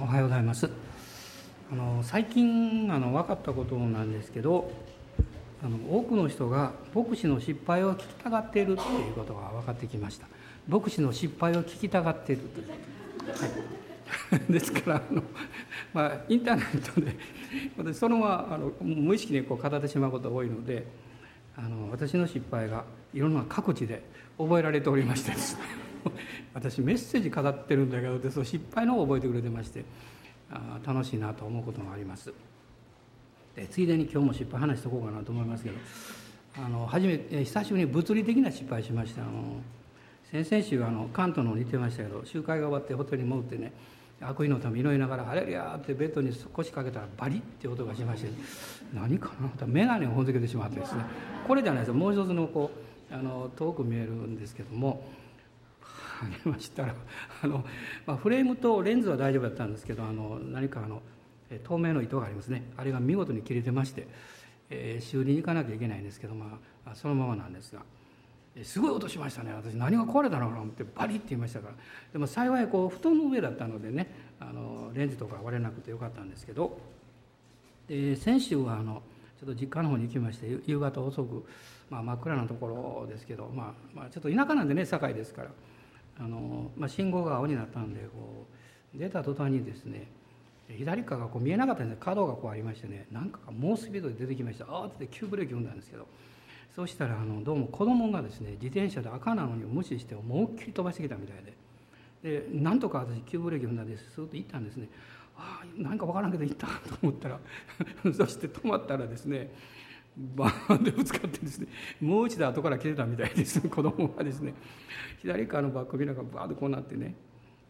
おはようございます。あの最近あの分かったことなんですけどあの多くの人が牧師の失敗を聞きたがっているっていうことが分かってきました。牧師の失敗を聞きたがっている。はい、ですからあの、まあ、インターネットで私そのままあの無意識にこう語ってしまうことが多いのであの私の失敗がいろんな各地で覚えられておりましてですね。私メッセージ語ってるんだけどでその失敗のを覚えてくれてましてあ楽しいなと思うことがありますでついでに今日も失敗話しとこうかなと思いますけどあの初め久しぶりに物理的な失敗しましたあの先々週あの関東の似てましたけど集会が終わってホテルに戻ってね悪意のため祈りながら「ハレルヤ!」ってベッドに腰掛けたらバリッって音がしまして何かなと眼鏡をほんづけてしまってですねこれじゃないですもう一つのこうあの遠く見えるんですけどもあげましたらあの、まあ、フレームとレンズは大丈夫だったんですけどあの何かあの透明の糸がありますね。あれが見事に切れてまして、えー、修理に行かなきゃいけないんですけど、まあ、そのままなんですが。すごい音しましたね。私何が壊れたのかなと思ってバリって言いましたから。でも幸いこう布団の上だったのでねあのレンズとか割れなくてよかったんですけどで先週はあのちょっと実家の方に行きまして夕方遅く、まあ、真っ暗なところですけど、まあ、まあちょっと田舎なんでね堺ですから。あの、まあ、信号が青になったんでこう出た途端にですね左側がこう見えなかったんです角がこうありましてね何かが猛スピードで出てきましたああって急ブレーキ踏んだんですけど。そうしたらあのどうも子供がですね自転車で赤なのに無視して思いっきり飛ばしてきたみたいで。でなんとか私急ブレーキ踏んだんです。スーッと行ったんですね。ああ何か分からんけど行ったと思ったら そして止まったらですねバーンでぶつかってですねもう一度後から来てたみたいです 子供がですね左側のバックミラーがバーッとこうなってね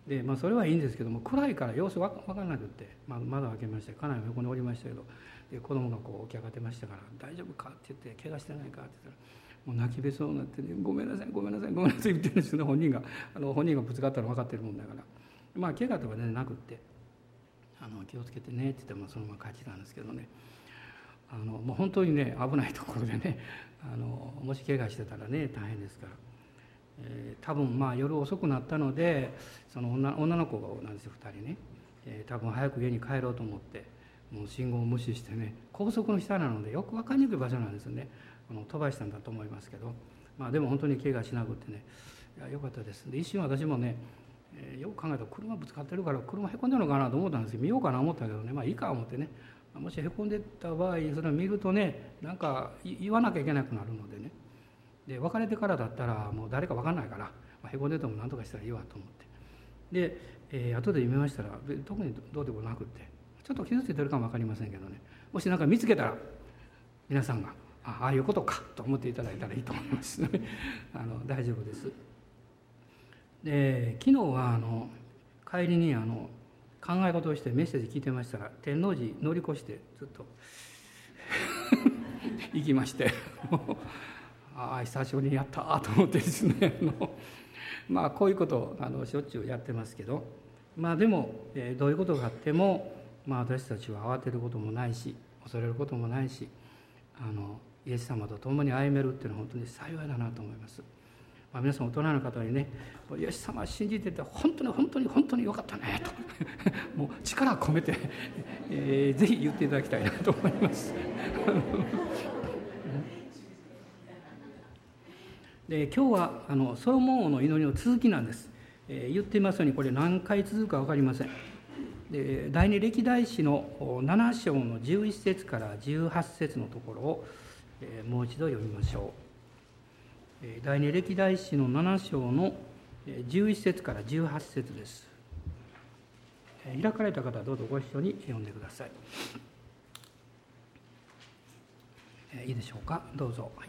で、まあ、それはいいんですけども暗いから様子分からなくって、まあ、窓開けまして家内も横におりましたけどで子供がこう起き上がってましたから「大丈夫か?」って言って「怪我してないか?」って言ったらもう泣きべそうになってね「ごめんなさいごめんなさいごめんなさい」言ってるんですよね本人があの本人がぶつかったの分かってるもんだからまあ怪我とか全然なくってあの「気をつけてね」って言ってもそのまま帰ってたんですけどねあのもう本当にね危ないところでね あのもし怪我してたらね大変ですから、えー、多分まあ夜遅くなったのでその女女の子なんですよ2人ね、えー、多分早く家に帰ろうと思ってもう信号を無視してね高速の下なのでよく分かりにくい場所なんですよね。あの飛ばしたんだと思いますけど、まあ、でも本当に怪我しなくてね。いやよかったです。で一瞬私もね、え、よく考えたら車ぶつかってるから車へこんでるのかなと思ったんですけど見ようかな思ったけどね。まあいいか思ってね。もしへこんでた場合それを見るとねなんか言わなきゃいけなくなるのでね。で別れてからだったらもう誰か分かんないから、まあ、へこんでても何とかしたらいいわと思って。で、えー、後で読みましたら特にどうでもなくって。ちょっと傷ついてるかも分かりませんけどね。もし何か見つけたら皆さんがああいうことかと思っていただいたらいいと思います。あの大丈夫です。で昨日はあの帰りにあの考え事をしてメッセージ聞いてました。ら天王寺乗り越してずっと。行きまして。ああ久しぶりにやったと思ってですね。まあこういうことあのしょっちゅうやってますけど。まあでも、えー、どういうことがあっても、まあ、私たちは慌てることもないし恐れることもないしあのイエス様と共に歩めるっていうのは本当に幸いだなと思います。まあ、皆さん大人の方にね「イエス様信じてて本当に本当に本当によかったね」と。もう力を込めて、えー、ぜひ言っていただきたいなと思います。で今日はあのソロモン王の祈りの続きなんです、えー、言っていますようにこれ何回続くか分かりません。で第二歴代史の7章の11節から18節のところを、えー、もう一度読みましょう。第二歴代史の7章の11節から18節です。開かれた方はどうぞご一緒に読んでください。いいでしょうか？どうぞ。はい、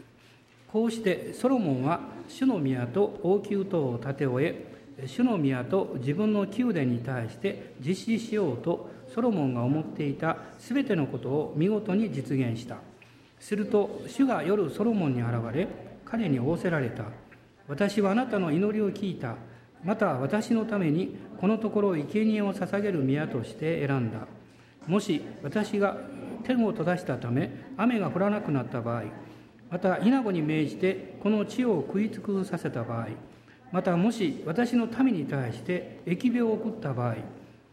こうしてソロモンは主の宮と王宮等を建て終え主の宮と自分の宮殿に対して実施しようとソロモンが思っていたすべてのことを見事に実現した。すると主が夜ソロモンに現れ彼に仰せられた。私はあなたの祈りを聞いた。また私のためにこのところを生贄を捧げる宮として選んだ。もし私が天を閉ざしたため雨が降らなくなった場合、また稲子に命じてこの地を食い尽くさせた場合、またもし私の民に対して疫病を送った場合、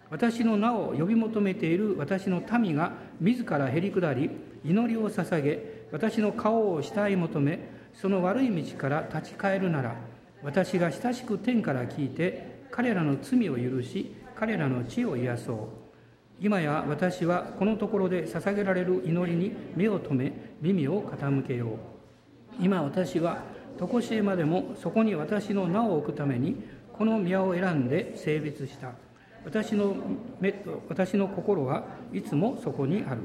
私の名を呼び求めている私の民が自らへり下り祈りを捧げ私の顔を慕い求めその悪い道から立ち返るなら私が親しく天から聞いて彼らの罪を許し彼らの地を癒そう。今や私はこのところで捧げられる祈りに目を留め耳を傾けよう。今私は常しえまでもそこに私の名を置くためにこの宮を選んで性別した。私の目と私の心はいつもそこにある。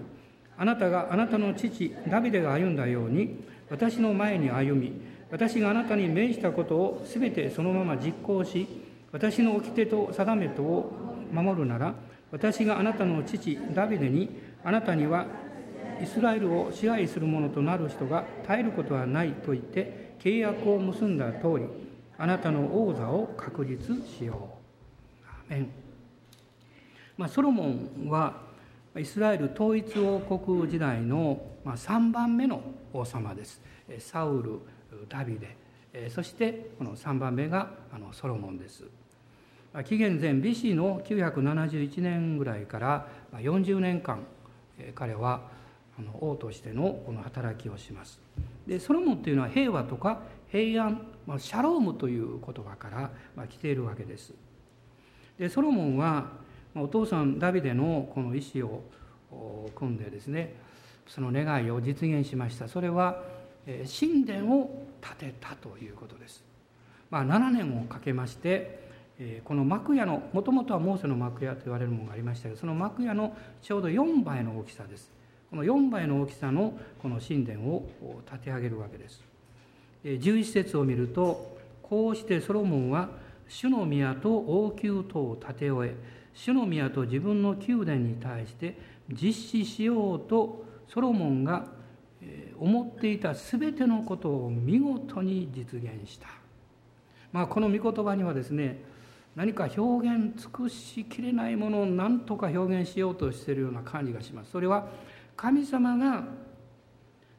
あなたがあなたの父ダビデが歩んだように私の前に歩み私があなたに命じたことを全てそのまま実行し私の掟と定めとを守るなら私があなたの父ダビデにあなたにはイスラエルを支配する者となる人が絶えることはないと言って契約を結んだ通りあなたの王座を確立しよう。アメンまあ、ソロモンはイスラエル統一王国時代の3番目の王様です。サウル、ダビデ、そしてこの3番目がソロモンです。紀元前 BC の971年ぐらいから40年間彼は王としてのこの働きをします。でソロモンというのは平和とか平安、まあ、シャロームという言葉から来ているわけです。でソロモンはお父さんダビデのこの意思を組んでですねその願いを実現しました。それは神殿を建てたということです。まあ、7年をかけましてこの幕屋のもともとはモーセの幕屋と言われるものがありましたけどその幕屋のちょうど4倍の大きさです。この4倍の大きさのこの神殿を建て上げるわけです。11節を見るとこうしてソロモンは主の宮と王宮等を建て終え主の宮と自分の宮殿に対して実施しようとソロモンが思っていた全てのことを見事に実現した、まあ、この御言葉にはですね何か表現尽くしきれないものを何とか表現しようとしているような感じがします。それは神様が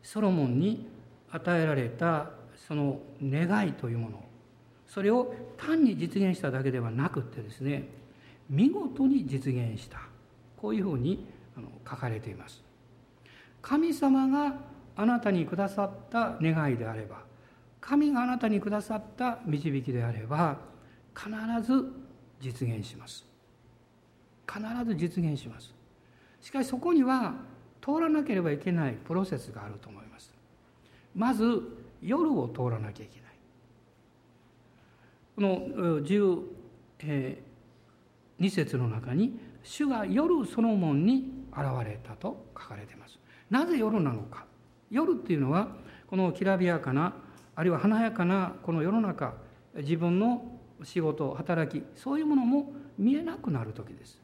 ソロモンに与えられたその願いというもの。それを単に実現しただけではなくってですね見事に実現した。こういうふうに書かれています。神様があなたにくださった願いであれば神があなたにくださった導きであれば必ず実現します。必ず実現します。しかしそこには通らなければいけないプロセスがあると思います。まず夜を通らなきゃいけない。この12節の中に主が夜ソロモンに現れたと書かれています。なぜ夜なのか。夜っていうのはこのきらびやかなあるいは華やかなこの世の中自分の仕事働きそういうものも見えなくなる時です。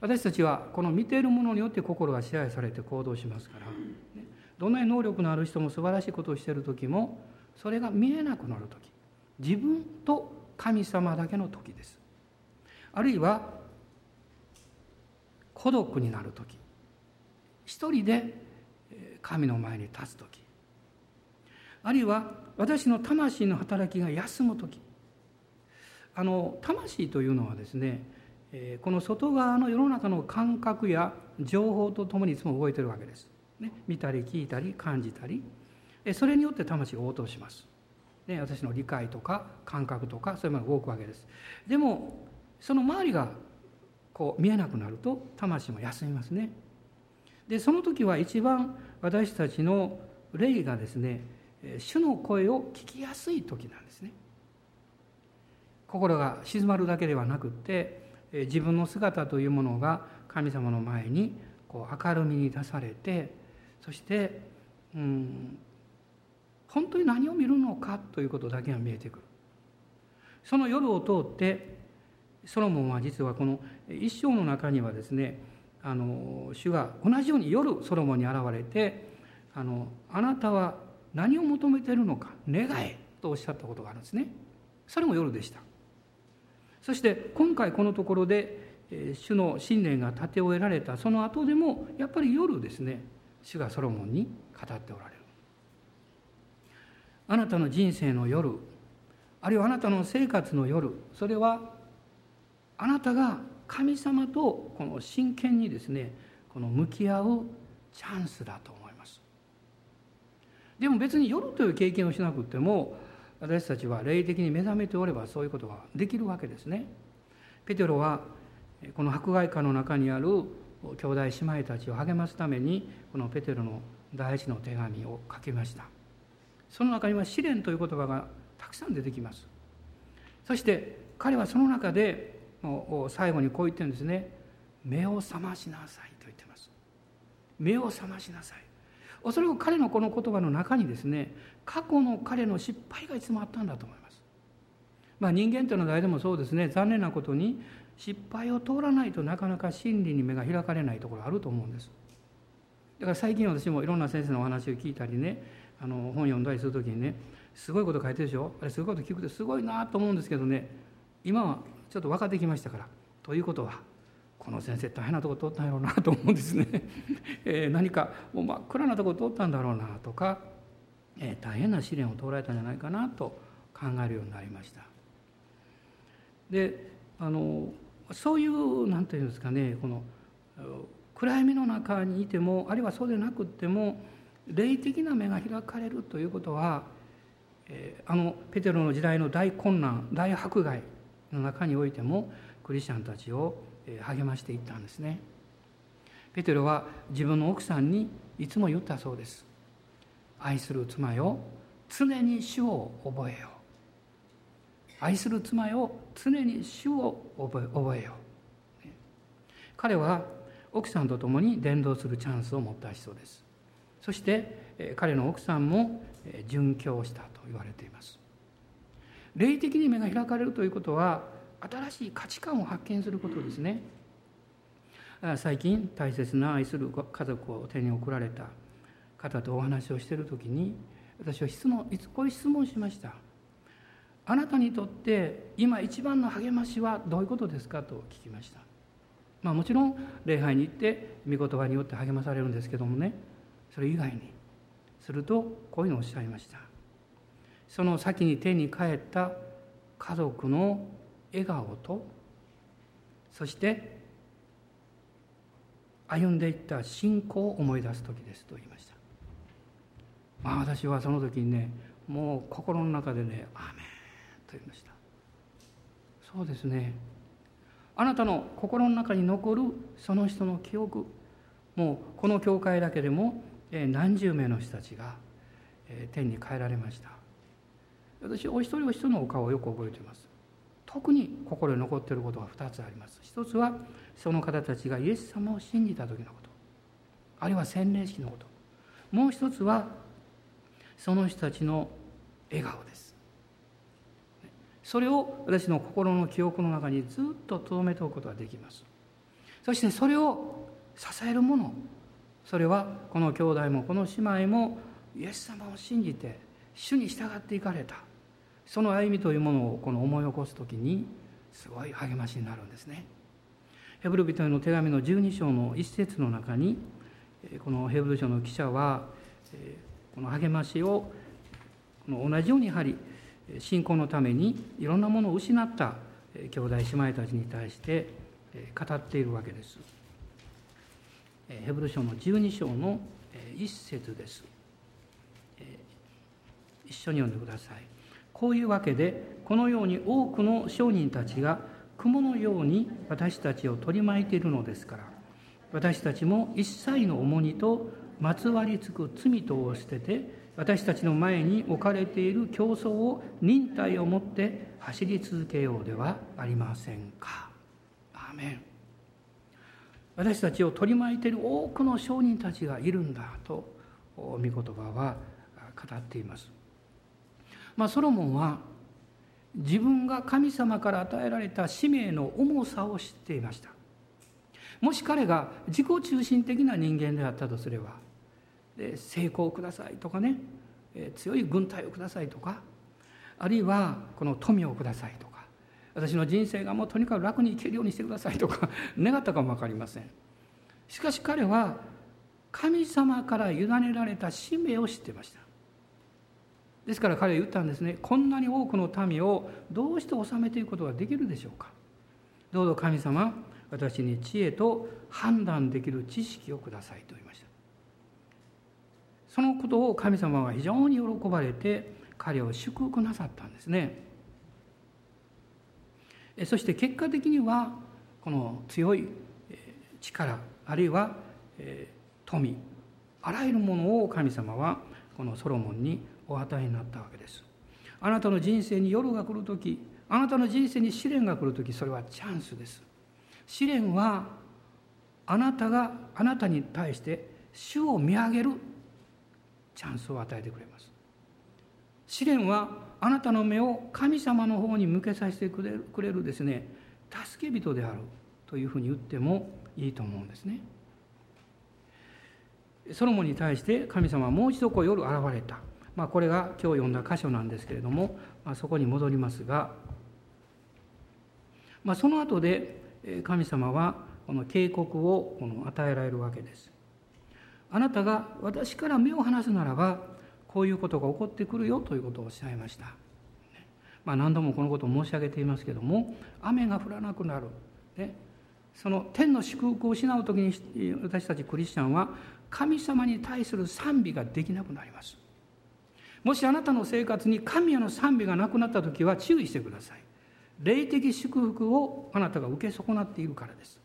私たちはこの見ているものによって心が支配されて行動しますから、どんなに能力のある人も素晴らしいことをしている時もそれが見えなくなる時。自分と神様だけの時です。あるいは孤独になる時一人で神の前に立つ時あるいは私の魂の働きが休む時あの魂というのはですねこの外側の世の中の感覚や情報とともにいつも動いてるわけです。ね、見たり聞いたり感じたりそれによって魂が応答します。ね、私の理解とか感覚とかそういうものが動くわけです。でもその周りがこう見えなくなると魂も休みますね。でその時は一番私たちの霊がですね主の声を聞きやすい時なんですね。心が静まるだけではなくって自分の姿というものが神様の前にこう明るみに出されてそしてうん本当に何を見るのかということだけが見えてくるその夜を通ってソロモンは実はこの一生の中にはですねあの主が同じように夜ソロモンに現れてあのあなたは何を求めているのか願えとおっしゃったことがあるんですね。それも夜でした。そして今回このところで主の信念が立て終えられたその後でもやっぱり夜ですね主がソロモンに語っておられる。あなたの人生の夜あるいはあなたの生活の夜それはあなたが神様とこの真剣にですねこの向き合うチャンスだと思います。でも別に夜という経験をしなくても私たちは霊的に目覚めておればそういうことができるわけですね。ペテロはこの迫害下の中にある兄弟姉妹たちを励ますためにこのペテロの第一の手紙を書きました。その中には試練という言葉がたくさん出てきます。そして彼はその中で最後にこう言ってるんですね。目を覚ましなさいと言ってます。目を覚ましなさい。おそらく彼のこの言葉の中にですね過去の彼の失敗がいつもあったんだと思います。まあ人間というのは誰でもそうですね。残念なことに失敗を通らないとなかなか真理に目が開かれないところあると思うんです。だから最近私もいろんな先生のお話を聞いたりねあの本読んだりする時にねすごいこと書いてるでしょ。あれすごいこと聞くとすごいなと思うんですけどね。今はちょっと分かってきましたから。ということはこの先生大変なとこ通ったんやろうなと思うんですね、えー、何かもう真っ暗なとこ通ったんだろうなとか、えー、大変な試練を通られたんじゃないかなと考えるようになりました。であのそういう何て言うんですかねこの暗闇の中にいてもあるいはそうでなくっても霊的な目が開かれるということは、えー、あのペテロの時代の大混乱大迫害の中においてもクリスチャンたちを励ましていったんですね。ペテロは自分の奥さんにいつも言ったそうです。愛する妻よ常に主を覚えよ。う愛する妻よ常に主を覚えよ。う彼は奥さんと共に伝道するチャンスを持った人です。そして彼の奥さんも殉教したと言われています。霊的に目が開かれるということは新しい価値観を発見することですね。最近大切な愛する家族を手に送られた方とお話をしている時に私は質問こういう質問をしました。あなたにとって今一番の励ましはどういうことですかと聞きました。まあもちろん礼拝に行って御言葉によって励まされるんですけどもね。それ以外に。するとこういうのをおっしゃいました。その先に手に帰った家族の笑顔とそして歩んでいった信仰を思い出す時ですと言いました。まあ私はその時にねもう心の中でね「アーメン」と言いました。そうですね。あなたの心の中に残るその人の記憶もうこの教会だけでも何十名の人たちが天に帰られました。私お一人お一人のお顔をよく覚えています。特に心に残っていることが2つあります。一つはその方たちがイエス様を信じた時のこと。あるいは洗礼式のこと。もう一つはその人たちの笑顔です。それを私の心の記憶の中にずっと留めておくことができます。そしてそれを支えるもの。それはこの兄弟もこの姉妹もイエス様を信じて主に従っていかれた。その歩みというものをこの思い起こす時にすごい励ましになるんですね。ヘブル人への手紙の12章の一節の中にこのヘブル書の記者はこの励ましを同じようにやはり信仰のためにいろんなものを失った兄弟姉妹たちに対して語っているわけです。ヘブル書の12章の一節です。一緒に読んでください。こういうわけでこのように多くの商人たちが雲のように私たちを取り巻いているのですから私たちも一切の重荷とまつわりつく罪とを捨てて私たちの前に置かれている競争を忍耐をもって走り続けようではありませんか。アーメン私たちを取り巻いている多くの商人たちがいるんだと御言葉は語っています。まあ、ソロモンは自分が神様から与えられた使命の重さを知っていました。もし彼が自己中心的な人間であったとすれば成功をくださいとかね強い軍隊をくださいとかあるいはこの富をくださいとか私の人生がもうとにかく楽に生きるようにしてくださいとか 願ったかも分かりません。しかし彼は神様から委ねられた使命を知っていました。ですから彼は言ったんですねこんなに多くの民をどうして治めていくことができるでしょうか。どうぞ神様私に知恵と判断できる知識をくださいと言いました。そのことを神様は非常に喜ばれて彼を祝福なさったんですね。そして結果的にはこの強い力あるいは富あらゆるものを神様はこのソロモンにお与えになったわけです。あなたの人生に夜が来る時あなたの人生に試練が来る時それはチャンスです。試練はあなたがあなたに対して主を見上げるチャンスを与えてくれます。試練はあなたの目を神様の方に向けさせてくれるくれるですね助け人であるというふうに言ってもいいと思うんですね。ソロモンに対して神様はもう一度こう夜現れた、まあ、これが今日読んだ箇所なんですけれども、まあ、そこに戻りますが、まあ、その後で神様はこの警告をこの与えられるわけです。あなたが私から目を離すならばこういうことが起こってくるよということをおっしゃいました。まあ、何度もこのことを申し上げていますけども雨が降らなくなる、ね、その天の祝福を失う時に私たちクリスチャンは神様に対する賛美ができなくなります。もしあなたの生活に神への賛美がなくなった時は注意してください。霊的祝福をあなたが受け損なっているからです。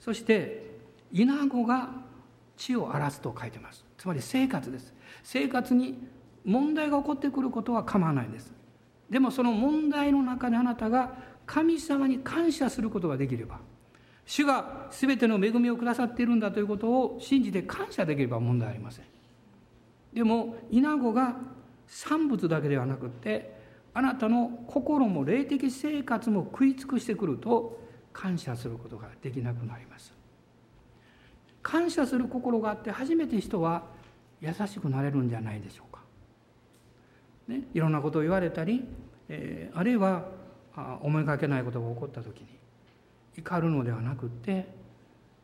そして稲子が地を荒らすと書いてます。つまり生活です。生活に問題が起こってくることは構わないんです。でもその問題の中であなたが神様に感謝することができれば主が全ての恵みをくださっているんだということを信じて感謝できれば問題ありません。でも稲子が産物だけではなくってあなたの心も霊的生活も食い尽くしてくると感謝することができなくなります。感謝する心があって初めて人は優しくなれるんじゃないでしょうか、ね、いろんなことを言われたり、えー、あるいは思いがけないことが起こった時に怒るのではなくて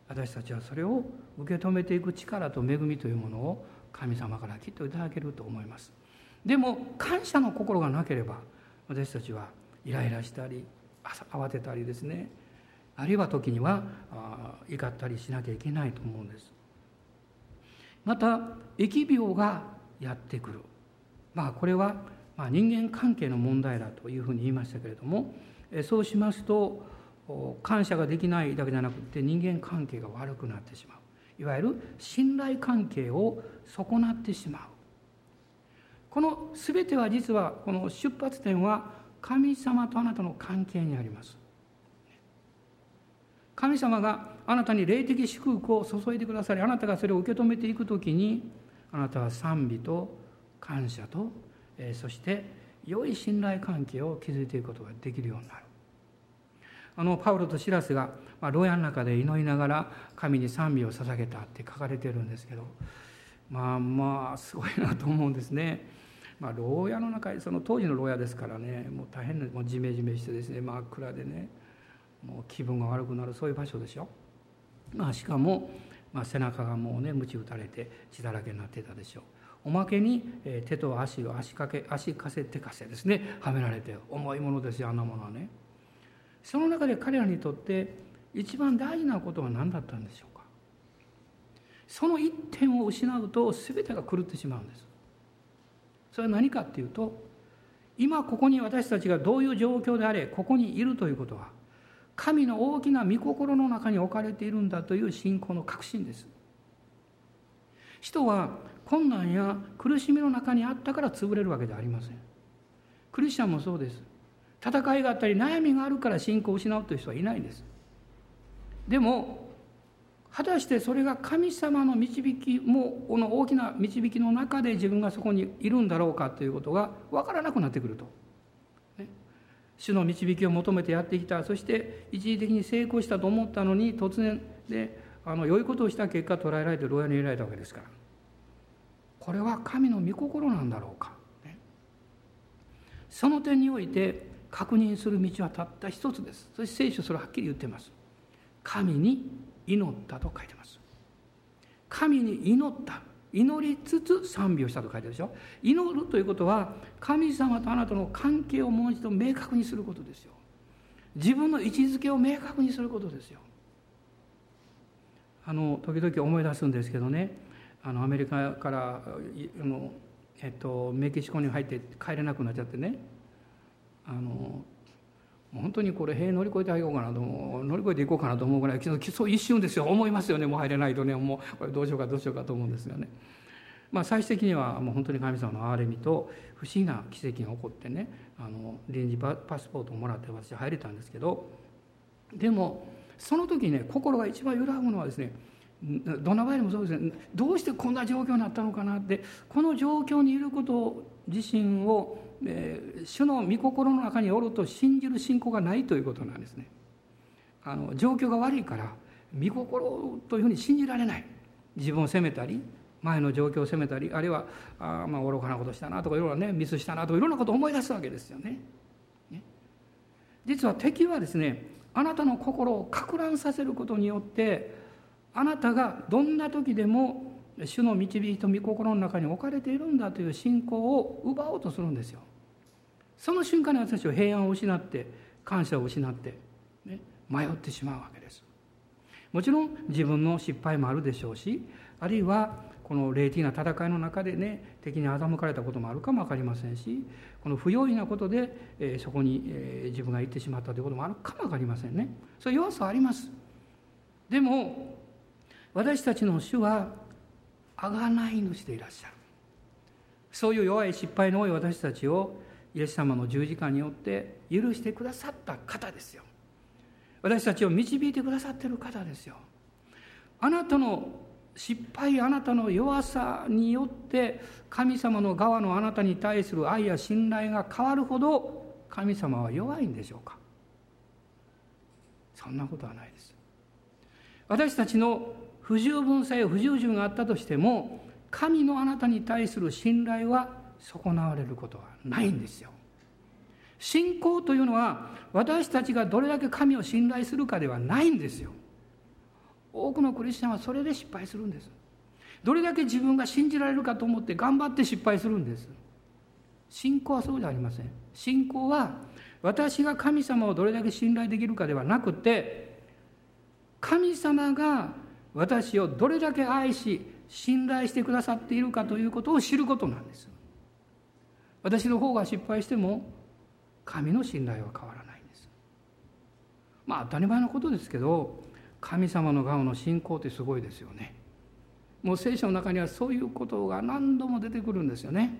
私たちはそれを受け止めていく力と恵みというものを神様からきっといただけると思います。でも感謝の心がなければ私たちはイライラしたり慌てたりですね。あるいは時には怒ったりしなきゃいけないと思うんです。また疫病がやってくる。まあこれは人間関係の問題だというふうに言いましたけれどもそうしますと感謝ができないだけじゃなくて人間関係が悪くなってしまう。いわゆる信頼関係を損なってしまう。この全ては実はこの出発点は神様とあなたの関係にあります。神様があなたに霊的祝福を注いでくださりあなたがそれを受け止めていく時にあなたは賛美と感謝と、えそして良い信頼関係を築いていくことができるようになる。あのパウロとシラスが、まあ、牢屋の中で祈りながら神に賛美を捧げたって書かれてるんですけどまあまあすごいなと思うんですね。まあ、牢屋の中にその当時の牢屋ですからねもう大変なもうジメジメしてですね真っ暗でねもう気分が悪くなるそういう場所でしょ。まあ、しかも、まあ、背中がもうね鞭打たれて血だらけになってたでしょう。おまけに、えー、手と足を足かけ足かせ手かせですねはめられて重いものですよあんなものはね。その中で彼らにとって一番大事なことは何だったんでしょうか？その一点を失うと全てが狂ってしまうんです。それは何かっていうと今ここに私たちがどういう状況であれここにいるということは神の大きな御心の中に置かれているんだという信仰の確信です。人は困難や苦しみの中にあったから潰れるわけではありません。クリスチャンもそうです。戦いがあったり悩みがあるから信仰を失うという人はいないんです。でも果たしてそれが神様の導きもこの大きな導きの中で自分がそこにいるんだろうかということが分からなくなってくると、ね、主の導きを求めてやってきたそして一時的に成功したと思ったのに突然であの良いことをした結果捉えられて牢屋に入れられたわけですから。これは神の御心なんだろうか、ね、その点において確認する道はたった一つです。そして聖書それはっきり言ってます。神に祈ったと書いてます。神に祈った。祈りつつ賛美をしたと書いてるでしょ。祈るということは神様とあなたの関係をもう一度明確にすることですよ。自分の位置づけを明確にすることですよ。あの時々思い出すんですけどね。あのアメリカからあの、えっと、メキシコに入って帰れなくなっちゃってね。あの本当にこれ塀乗り越えてあげようかなと乗り越えていこうかなと思うぐらいそう一瞬ですよ。思いますよね。もう入れないとね。もうこれどうしようかどうしようかと思うんですよね。まあ、最終的にはもう本当に神様の憐れみと不思議な奇跡が起こってねあの臨時パスポートをもらって私入れたんですけどでもその時ね心が一番揺らぐのはですねどんな場合でもそうですねどうしてこんな状況になったのかなってこの状況にいること自身を、えー、主の御心の中におると信じる信仰がないということなんですね。あの状況が悪いから御心というふうに信じられない自分を責めたり前の状況を責めたりあるいはあまあ愚かなことしたなとかいろいろねミスしたなとかいろんなことを思い出すわけですよね。ね実は敵はですねあなたの心をか乱させることによってあなたがどんな時でも主の導きと御心の中に置かれているんだという信仰を奪おうとするんですよ。その瞬間に私たちは平安を失って感謝を失って、ね、迷ってしまうわけです。もちろん自分の失敗もあるでしょうしあるいはこの霊的な戦いの中でね敵に欺かれたこともあるかも分かりませんしこの不用意なことで、えー、そこに、えー、自分が行ってしまったということもあるかも分かりませんねそういう弱さはありますでも私たちの主は贖い主でいらっしゃる。そういう弱い失敗の多い私たちをイエス様の十字架によって許してくださった方ですよ。私たちを導いてくださってる方ですよ。あなたの失敗あなたの弱さによって神様の側のあなたに対する愛や信頼が変わるほど神様は弱いんでしょうか。そんなことはないです。私たちの不十分さや不従順があったとしても神のあなたに対する信頼は損なわれることはないんですよ。信仰というのは私たちがどれだけ神を信頼するかではないんですよ。多くのクリスチャンはそれで失敗するんです。どれだけ自分が信じられるかと思って頑張って失敗するんです。信仰はそうじゃありません。信仰は私が神様をどれだけ信頼できるかではなくて神様が私をどれだけ愛し信頼してくださっているかということを知ることなんです私の方が失敗しても神の信頼は変わらないんです。まあ当たり前のことですけど神様の側の信仰ってすごいですよね。もう聖書の中にはそういうことが何度も出てくるんですよね。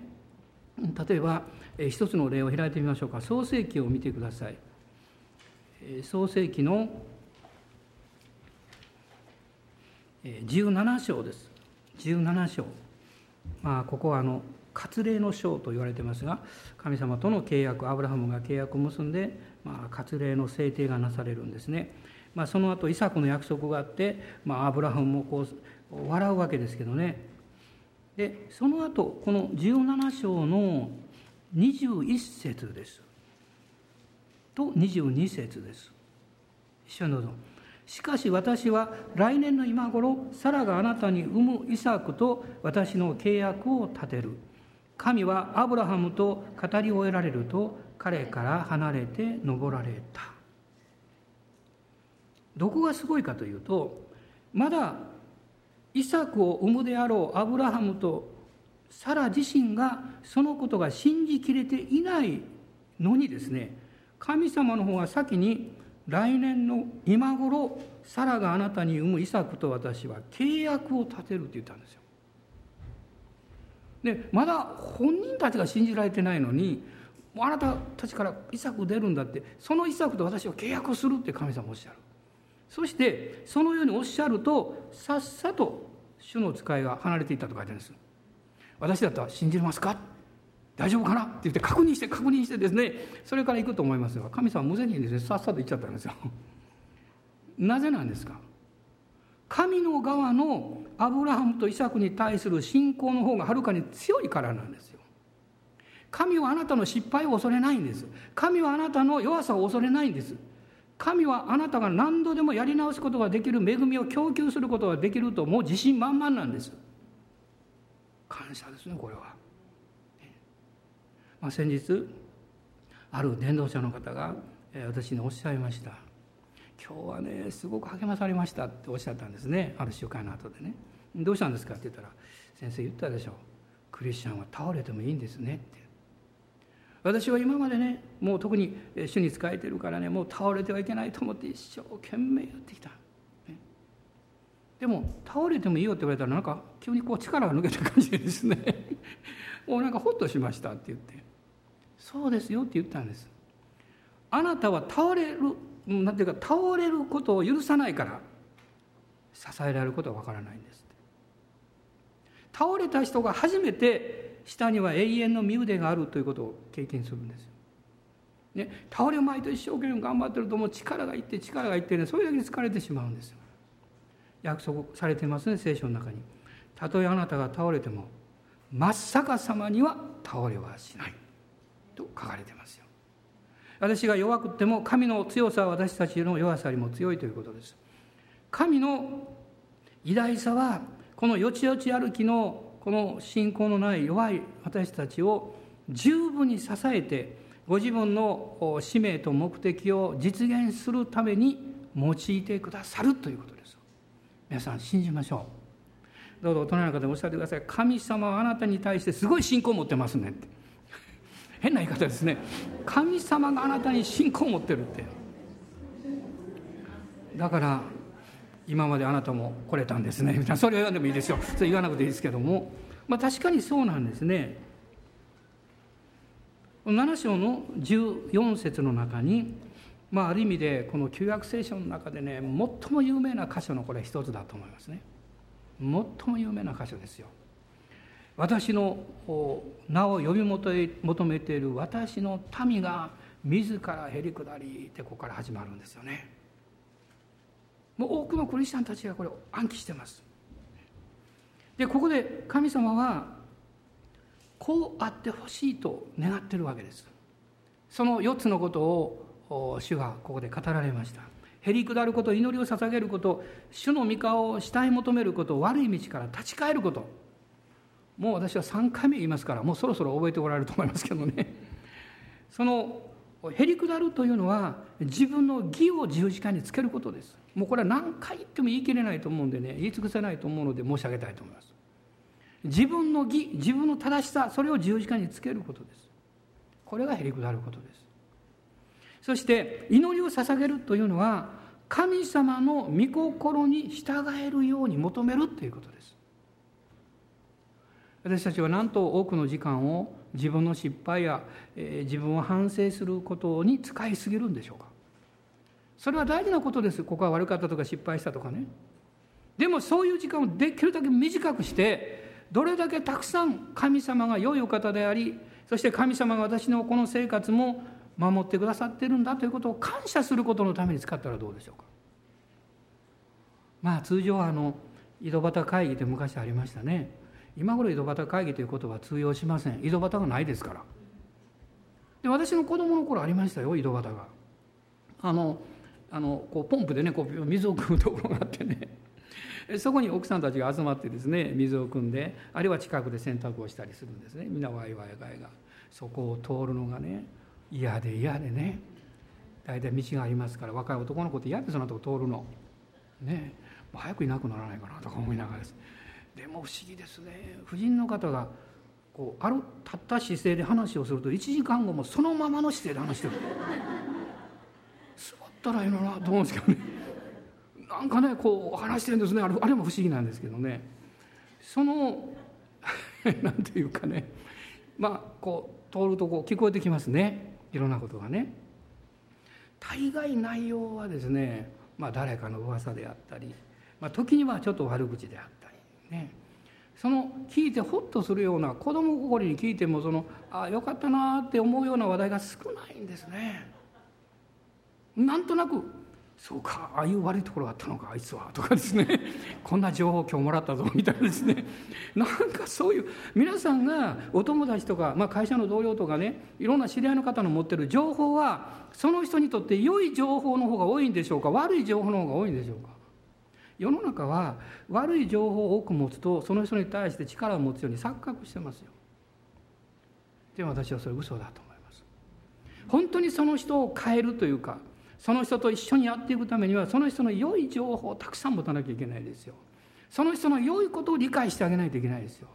例えば一つの例を開いてみましょうか。創世記を見てください。創世記の17章です。17章。まあここはあの割礼の章と言われてますが神様との契約アブラハムが契約を結んで、まあ、割礼の制定がなされるんですね。まあ、その後イサクの約束があって、まあ、アブラハムもこう笑うわけですけどね。でその後この17章の21節です。と22節です。一緒にどうぞ。しかし私は来年の今頃サラがあなたに産むイサクと私の契約を立てる。神はアブラハムと語り終えられると彼から離れて登られた。どこがすごいかというとまだイサクを産むであろうアブラハムとサラ自身がそのことが信じきれていないのにですね神様の方が先に来年の今頃サラがあなたに産むイサクと私は契約を立てるって言ったんですよ。でまだ本人たちが信じられてないのにあなたたちからイサク出るんだってそのイサクと私は契約をするって神様おっしゃる。そしてそのようにおっしゃるとさっさと主の使いが離れていったと書いてあるんです私だったら信じますか？大丈夫かな？って言って確認して確認してですねそれから行くと思いますが神様無責任ですねさっさと行っちゃったんですよ。なぜなんですか？神の側のアブラハムとイサクに対する信仰の方がはるかに強いからなんですよ。神はあなたの失敗を恐れないんです。神はあなたの弱さを恐れないんです。神はあなたが何度でもやり直すことができる恵みを供給することができるともう自信満々なんです。感謝ですねこれは、まあ、先日ある伝道者の方が私におっしゃいました。今日はねすごく励まされましたっておっしゃったんですね。ある集会の後でね。どうしたんですかって言ったら先生言ったでしょクリスチャンは倒れてもいいんですねって。私は今までねもう特に主に仕えてるからねもう倒れてはいけないと思って一生懸命やってきた、ね、でも倒れてもいいよって言われたらなんか急にこう力が抜けた感じでですね。もうなんかホッとしましたって言って。そうですよって言ったんですあなたは倒れるなんていうか倒れることを許さないから支えられることはわからないんです倒れた人が初めて下には永遠の身腕があるということを経験するんですよ。ね、倒れまいと一生懸命頑張ってるともう力がいって力がいってねそれだけで疲れてしまうんですよ。約束されてますね聖書の中に。たとえあなたが倒れても真っ逆さまには倒れはしないと書かれてますよ。私が弱くても神の強さは私たちの弱さよりも強いということです。神の偉大さはこのよちよち歩きのこの信仰のない弱い私たちを十分に支えてご自分の使命と目的を実現するために用いてくださるということです皆さん信じましょうどうぞ大人の方でおっしゃってください神様はあなたに対してすごい信仰を持ってますねって変な言い方ですね。神様があなたに信仰を持ってるって。だから今まであなたも来れたんですね。みたいなそれを言わんでもいいですよ。それ言わなくていいですけども、まあ、確かにそうなんですね。7章の14節の中に、まあ、ある意味でこの旧約聖書の中でね最も有名な箇所のこれ一つだと思いますね。最も有名な箇所ですよ。私の名を呼び求めている私の民が自らへり下りってここから始まるんですよね。もう多くのクリスチャンたちがこれを暗記してます。でここで神様はこうあってほしいと願ってるわけです。その4つのことを主がここで語られました。へり下ること祈りを捧げること主の御顔を慕い求めること悪い道から立ち返ること。もう私は3回目言いますからもうそろそろ覚えておられると思いますけどね。そのへり下るというのは自分の義を十字架につけることです。もうこれは何回言っても言い切れないと思うんでね言い尽くせないと思うので申し上げたいと思います。自分の義自分の正しさそれを十字架につけることです。これがへり下ることです。そして祈りを捧げるというのは神様の御心に従えるように求めるということです。私たちはなんと多くの時間を自分の失敗や、えー、自分を反省することに使いすぎるんでしょうか。それは大事なことです。ここは悪かったとか失敗したとかね。でもそういう時間をできるだけ短くしてどれだけたくさん神様が良いお方でありそして神様が私のこの生活も守ってくださってるんだということを感謝することのために使ったらどうでしょうか。まあ通常はあの井戸端会議って昔ありましたね。今頃井戸端会議という言葉は通用しません。井戸端がないですから。で私の子供の頃ありましたよ井戸端が。あのあのこうポンプでねこう水を汲むところがあってね。そこに奥さんたちが集まってですね水を汲んであるいは近くで洗濯をしたりするんですね。みんなワイワイガイがそこを通るのがね嫌で嫌でね。大体道がありますから若い男の子って嫌でそんなとこ通るの。ね。早くいなくならないかなとか思いながらです。でも不思議ですね。婦人の方がこうある立った姿勢で話をすると1時間後もそのままの姿勢で話してる。座ったらいいのなと思うんですけどね。なんかねこう話してるんですね。あれあれも不思議なんですけどね。その なんていうかね。まあこう通るとこう聞こえてきますね。いろんなことがね。大概内容はですね、まあ、誰かの噂であったり、まあ、時にはちょっと悪口であったり。ね、その聞いてホッとするような子供心に聞いてもそのああよかったなって思うような話題が少ないんですね。なんとなくそうかああいう悪いところがあったのかあいつはとかですね。こんな情報今日もらったぞみたいなですね。なんかそういう皆さんがお友達とか、まあ、会社の同僚とかねいろんな知り合いの方の持ってる情報はその人にとって良い情報の方が多いんでしょうか悪い情報の方が多いんでしょうか？世の中は悪い情報を多く持つとその人に対して力を持つように錯覚してますよ。でも私はそれ嘘だと思います。本当にその人を変えるというかその人と一緒にやっていくためにはその人の良い情報をたくさん持たなきゃいけないですよ。その人の良いことを理解してあげないといけないですよ、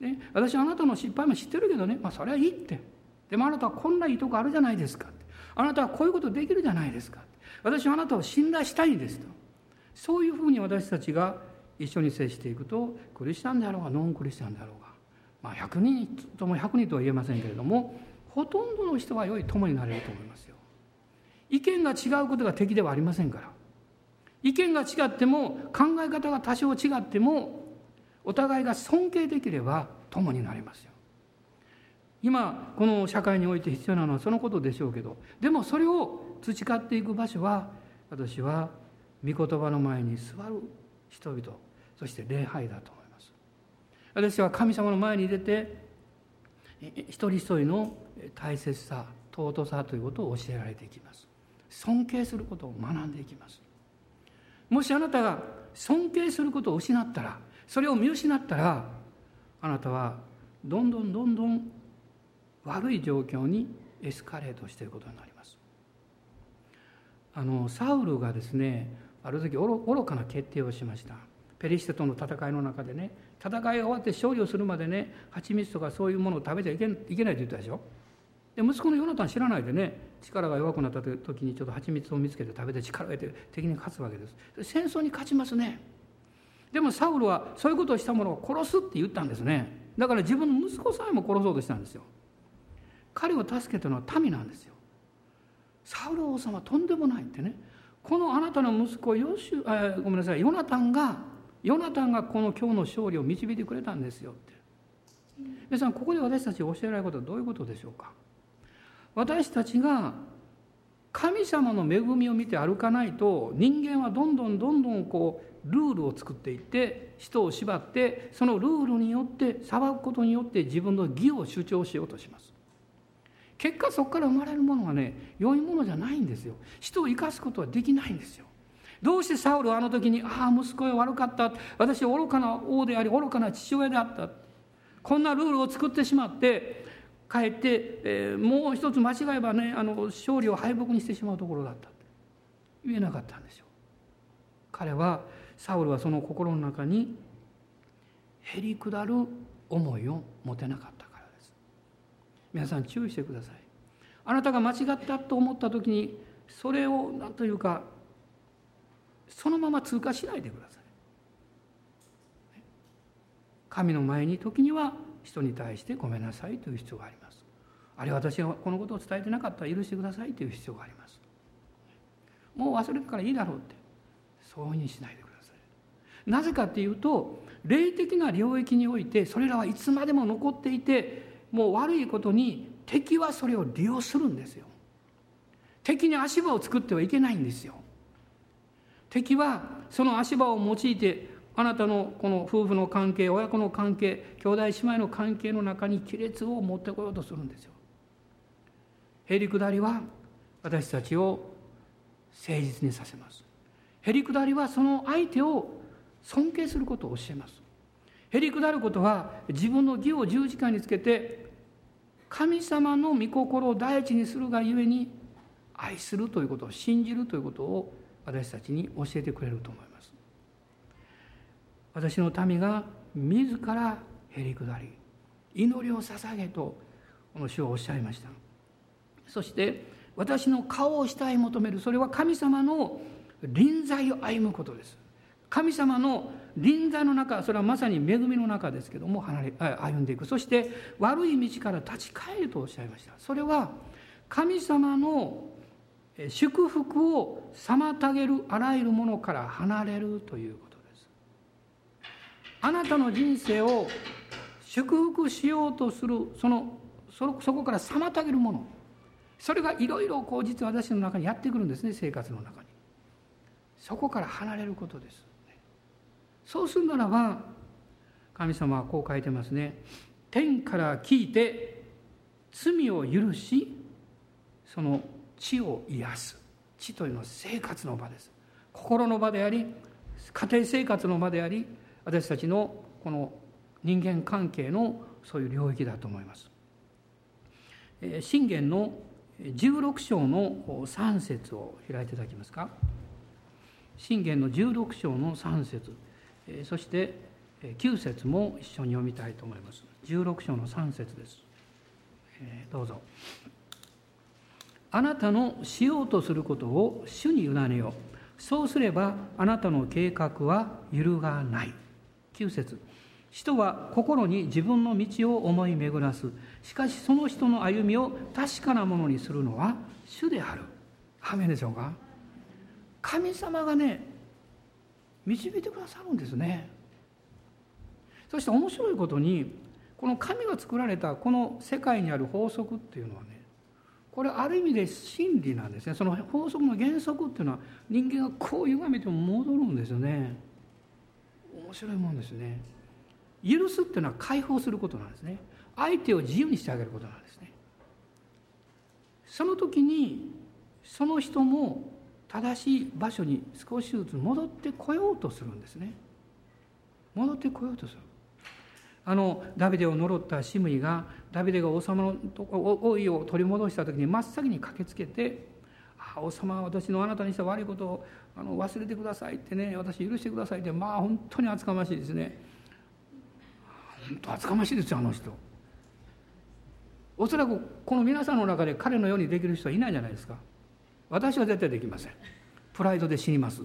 ね、私はあなたの失敗も知ってるけどね、まあ、それはいいって。でもあなたはこんないいとこあるじゃないですかあなたはこういうことできるじゃないですか私はあなたを信頼したいんですと。そういうふうに私たちが一緒に接していくとクリスチャンであろうがノンクリスチャンであろうが、まあ、100人とも100人とは言えませんけれどもほとんどの人は良い友になれると思いますよ。意見が違うことが敵ではありませんから意見が違っても考え方が多少違ってもお互いが尊敬できれば友になりますよ。今この社会において必要なのはそのことでしょうけどでもそれを培っていく場所は私は御言葉の前に座る人々そして礼拝だと思います。私は神様の前に出て一人一人の大切さ尊さということを教えられていきます。尊敬することを学んでいきます。もしあなたが尊敬することを失ったらそれを見失ったらあなたはどんどんどんどん悪い状況にエスカレートしていることになります。あのサウルがですねある時愚かな決定をしました。ペリシテとの戦いの中でね戦いが終わって勝利をするまでね蜂蜜とかそういうものを食べちゃいけいけないと言ったでしょ？で息子のヨナタン知らないでね力が弱くなった時にちょっと蜂蜜を見つけて食べて力を得て敵に勝つわけです。戦争に勝ちますね。でもサウルはそういうことをした者を殺すって言ったんですね。だから自分の息子さえも殺そうとしたんですよ。彼を助けたのは民なんですよ。サウル王様とんでもないってね。このあなたの息子ヨシュごめんなさいヨナタンがヨナタンがこの今日の勝利を導いてくれたんですよって。皆さんここで私たち教えられることはどういうことでしょうか？私たちが神様の恵みを見て歩かないと人間はどんどんどんどんこうルールを作っていって人を縛ってそのルールによって裁くことによって自分の義を主張しようとします。結果そこから生まれるものはね良いものじゃないんですよ。人を生かすことはできないんですよ。どうしてサウルはあの時に「ああ息子は悪かった。私は愚かな王であり愚かな父親であった」こんなルールを作ってしまってかえって、えー、もう一つ間違えばねあの勝利を敗北にしてしまうところだった。言えなかったんですよ。彼はサウルはその心の中にへりくだる思いを持てなかった。皆さん注意してください。あなたが間違ったと思った時にそれを何というかそのまま通過しないでください。神の前に時には人に対してごめんなさいという必要があります。あるいは私がこのことを伝えてなかったら許してくださいという必要があります。もう忘れたからいいだろうってそういうふうにしないでください。なぜかっていうと霊的な領域においてそれらはいつまでも残っていてもう悪いことに敵はそれを利用するんですよ敵に足場を作ってはいけないんですよ敵はその足場を用いてあなたのこの夫婦の関係親子の関係兄弟姉妹の関係の中に亀裂を持ってこようとするんですよ。へりくだりは私たちを誠実にさせます。へりくだりはその相手を尊敬することを教えます。へりくだることは自分の義を十字架につけて神様の御心を第一にするがゆえに愛するということを信じるということを私たちに教えてくれると思います。私の民が自らへりくだり祈りを捧げとこの主はおっしゃいましたそして私の顔を慕い求めるそれは神様の臨在を歩むことです神様の臨在の中それはまさに恵みの中ですけども離れ歩んでいく。そして悪い道から立ち返るとおっしゃいました。それは神様の祝福を妨げるあらゆるものから離れるということです。あなたの人生を祝福しようとするそのそこから妨げるもの。それがいろいろこう実は私の中にやってくるんですね生活の中に。そこから離れることです。そうするならば神様はこう書いてますね。天から聞いて罪を許しその地を癒す。地というのは生活の場です。心の場であり家庭生活の場であり私たちのこの人間関係のそういう領域だと思います。信玄の16章の3節を開いていただけますか。信玄の16章の3節。そして9節も一緒に読みたいと思います。16章の3節です。どうぞ。あなたのしようとすることを主に委ねよう。そうすればあなたの計画は揺るがない。9節。人は心に自分の道を思い巡らす。しかしその人の歩みを確かなものにするのは主である。アメでしょうか？神様がね導いてくださるんですね。そして面白いことにこの神が作られたこの世界にある法則っていうのはねこれある意味で真理なんですね。その法則の原則っていうのは人間がこう歪めても戻るんですよね。面白いもんですね。許すっていうのは解放することなんですね。相手を自由にしてあげることなんですね。その時にその人も正しい場所に少しずつ戻ってこようとするんですね。戻ってこようとする。あのダビデを呪ったシムイがダビデが王様の王位を取り戻した時に真っ先に駆けつけて「あ王様は私のあなたにした悪いことをあの忘れてください」ってね私許してくださいってまあ本当に厚かましいですね。本当厚かましいですよあの人。おそらくこの皆さんの中で彼のようにできる人はいないじゃないですか。私は絶対できません。プライドで死にます。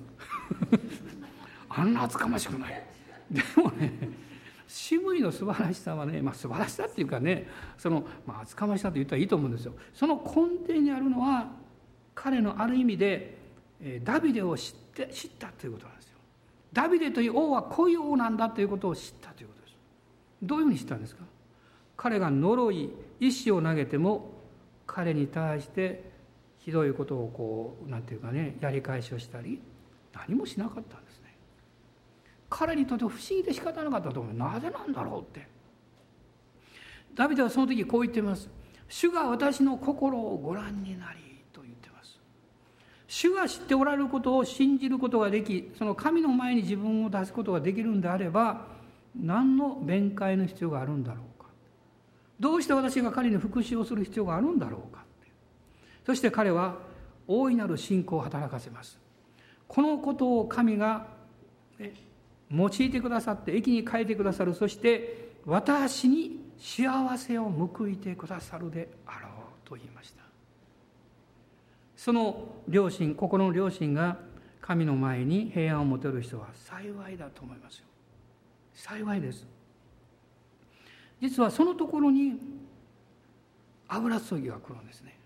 あんな厚かましくない。でもね渋いの素晴らしさはね、まあ、素晴らしさっていうかねその、まあ、厚かましさと言ったらいいと思うんですよ。その根底にあるのは彼のある意味でダビデを知って知ったということなんですよ。ダビデという王はこういう王なんだということを知ったということです。どういうふうに知ったんですか？彼が呪い石を投げても彼に対してひどいことをこうなんていうかねやり返しをしたり何もしなかったんですね。彼にとって不思議で仕方なかったと思う。なぜなんだろうって。ダビデはその時こう言っています。主が私の心をご覧になりと言ってます。主が知っておられることを信じることができその神の前に自分を出すことができるんであれば何の弁解の必要があるんだろうか。どうして私が彼に復讐をする必要があるんだろうか。そして彼は大いなる信仰を働かせます。このことを神が、ね、用いてくださって駅に変えてくださる。そして私に幸せを報いてくださるであろうと言いました。その両親心の両親が神の前に平安を持てる人は幸いだと思いますよ。幸いです。実はそのところに油注ぎが来るんですね。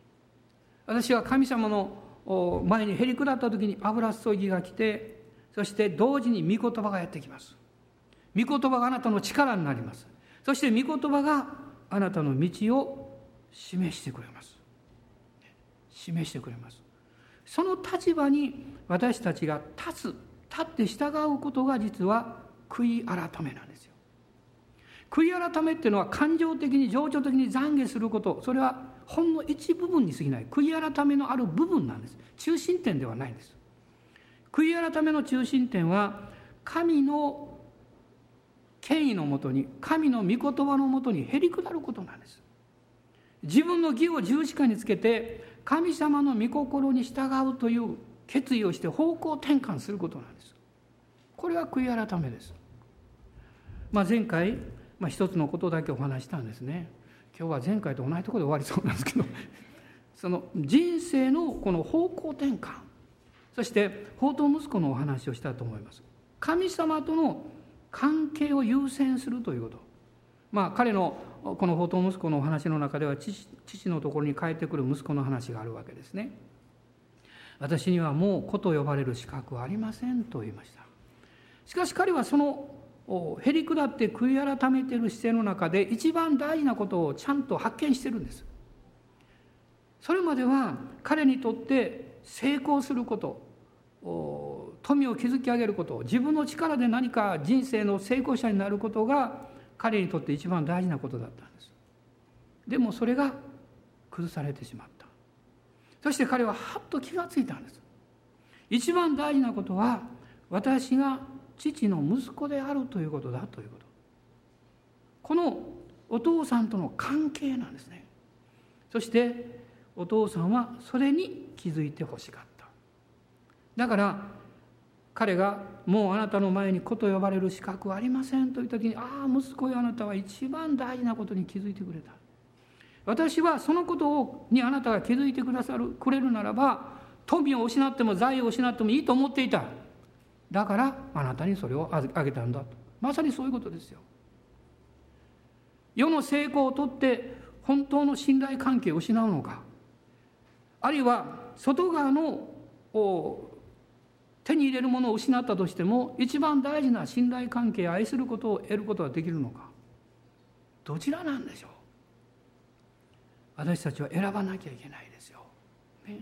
私は神様の前にへり下った時に油注ぎが来てそして同時に御言葉がやってきます。御言葉があなたの力になります。そして御言葉があなたの道を示してくれます。示してくれます。その立場に私たちが立つ立って従うことが実は悔い改めなんですよ。悔い改めっていうのは感情的に情緒的に懺悔することそれはほんの一部分に過ぎない。悔い改めのある部分なんです。中心点ではないんです。悔い改めの中心点は神の権威のもとに神の御言葉のもとにへり下ることなんです。自分の義を十字架につけて神様の御心に従うという決意をして方向転換することなんです。これは悔い改めです、まあ、前回まあ、一つのことだけお話したんですね。今日は前回と同じところで終わりそうなんですけど。その人生のこの方向転換。そして法と息子のお話をしたと思います。神様との関係を優先するということ。まあ彼のこの法と息子のお話の中では父父のところに帰ってくる息子の話があるわけですね。私にはもう子と呼ばれる資格はありませんと言いました。しかし彼はそのをへり下って悔い改めている姿勢の中で一番大事なことをちゃんと発見してるんです。それまでは彼にとって成功すること富を築き上げること自分の力で何か人生の成功者になることが彼にとって一番大事なことだったんです。でもそれが崩されてしまった。そして彼ははっと気がついたんです。一番大事なことは私が父の息子であるということだということ。このお父さんとの関係なんですね。そしてお父さんはそれに気づいてほしかった。だから彼が「もうあなたの前に子と呼ばれる資格はありません」と言った時に「ああ息子よあなたは一番大事なことに気づいてくれた」私はそのことをにあなたが気づいてくださるくれるならば富を失っても財を失ってもいいと思っていた。だからあなたにそれをあげたんだとまさにそういうことですよ世の成功をとって本当の信頼関係を失うのかあるいは外側の手に入れるものを失ったとしても一番大事な信頼関係愛することを得ることができるのかどちらなんでしょう私たちは選ばなきゃいけないですよ。ね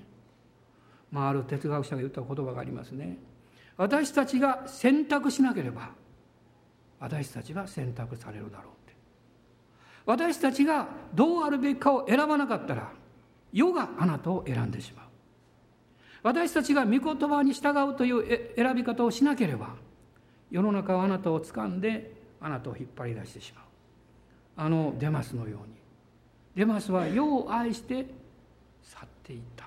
まあ、ある哲学者が言った言葉がありますね。私たちが選択しなければ私たちは選択されるだろうって。私たちがどうあるべきかを選ばなかったら世があなたを選んでしまう。私たちが御言葉に従うという選び方をしなければ世の中はあなたを掴んであなたを引っ張り出してしまう。あのデマスのように。デマスは世を愛して去っていった。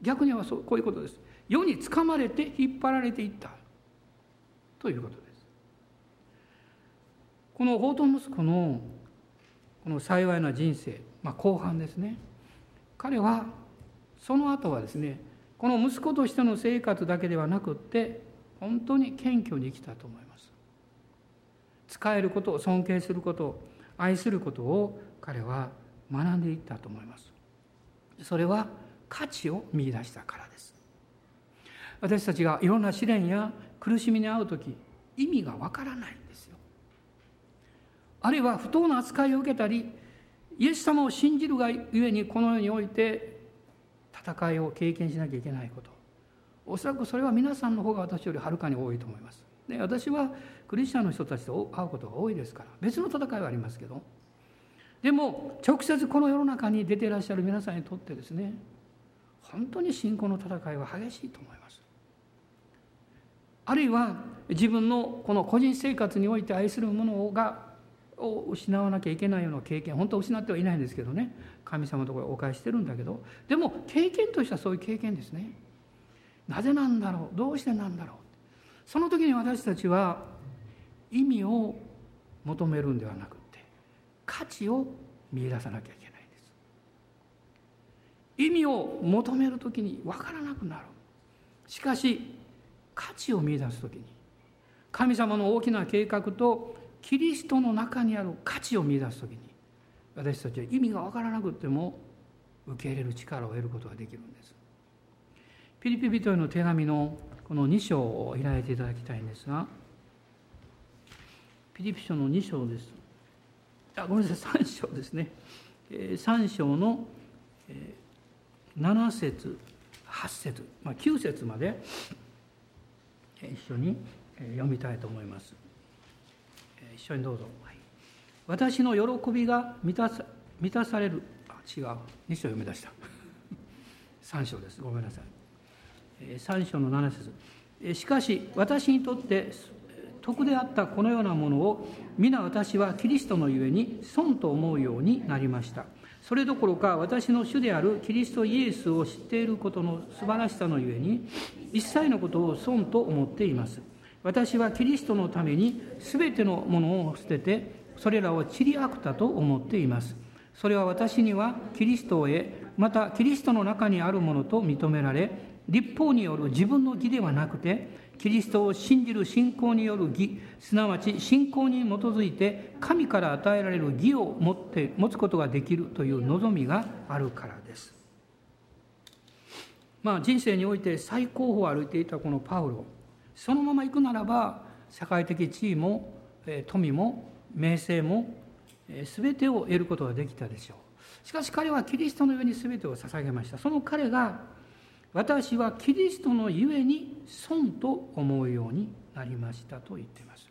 逆にはそうこういうことです。世につかまれて引っ張られていった。ということです。この法と息子のこの幸いな人生、まあ、後半ですね。彼はその後はですねこの息子としての生活だけではなくって本当に謙虚に生きたと思います。使えることを尊敬すること愛することを彼は学んでいったと思います。それは価値を見出したからです。私たちがいろんな試練や苦しみに遭う時意味がわからないんですよ。あるいは不当な扱いを受けたりイエス様を信じるがゆえにこの世において戦いを経験しなきゃいけないこと。おそらくそれは皆さんの方が私よりはるかに多いと思います。で私はクリスチャンの人たちと会うことが多いですから別の戦いはありますけど。でも直接この世の中に出ていらっしゃる皆さんにとってですね本当に信仰の戦いは激しいと思います。あるいは自分のこの個人生活において愛するものがを失わなきゃいけないような経験本当は失ってはいないんですけどね。神様のところお返ししてるんだけど。でも経験としてはそういう経験ですね。なぜなんだろう？どうしてなんだろう？その時に私たちは意味を求めるんではなくて価値を見出さなきゃいけないんです。意味を求める時に分からなくなる。しかし価値を見出す時に神様の大きな計画とキリストの中にある価値を見出す時に私たちは意味が分からなくても受け入れる力を得ることができるんです。ピリピ人への手紙のこの2章を開いていただきたいんですがピリピ書の2章です。あごめんなさい。3章ですね。3章の7節8節、まあ、9節まで一緒に読みたいと思います。一緒にどうぞ、私の喜びが満たさ満たされる。あ違う。2章読み出した。3章です。ごめんなさい。3章の7節。しかし私にとって徳であったこのようなものを皆私はキリストのゆえに損と思うようになりました。それどころか私の主であるキリストイエスを知っていることの素晴らしさのゆえに一切のことを損と思っています。私はキリストのために全てのものを捨ててそれらを散りあくたと思っています。それは私にはキリストを得またキリストの中にあるものと認められ立法による自分の義ではなくてキリストを信じる信仰による義すなわち信仰に基づいて神から与えられる義を持って持つことができるという望みがあるからです。まあ人生において最高峰を歩いていたこのパウロそのまま行くならば社会的地位も富も名声も全てを得ることができたでしょう。しかし彼はキリストの上に全てを捧げました。その彼が私はキリストのゆえに損と思うようになりましたと言っています。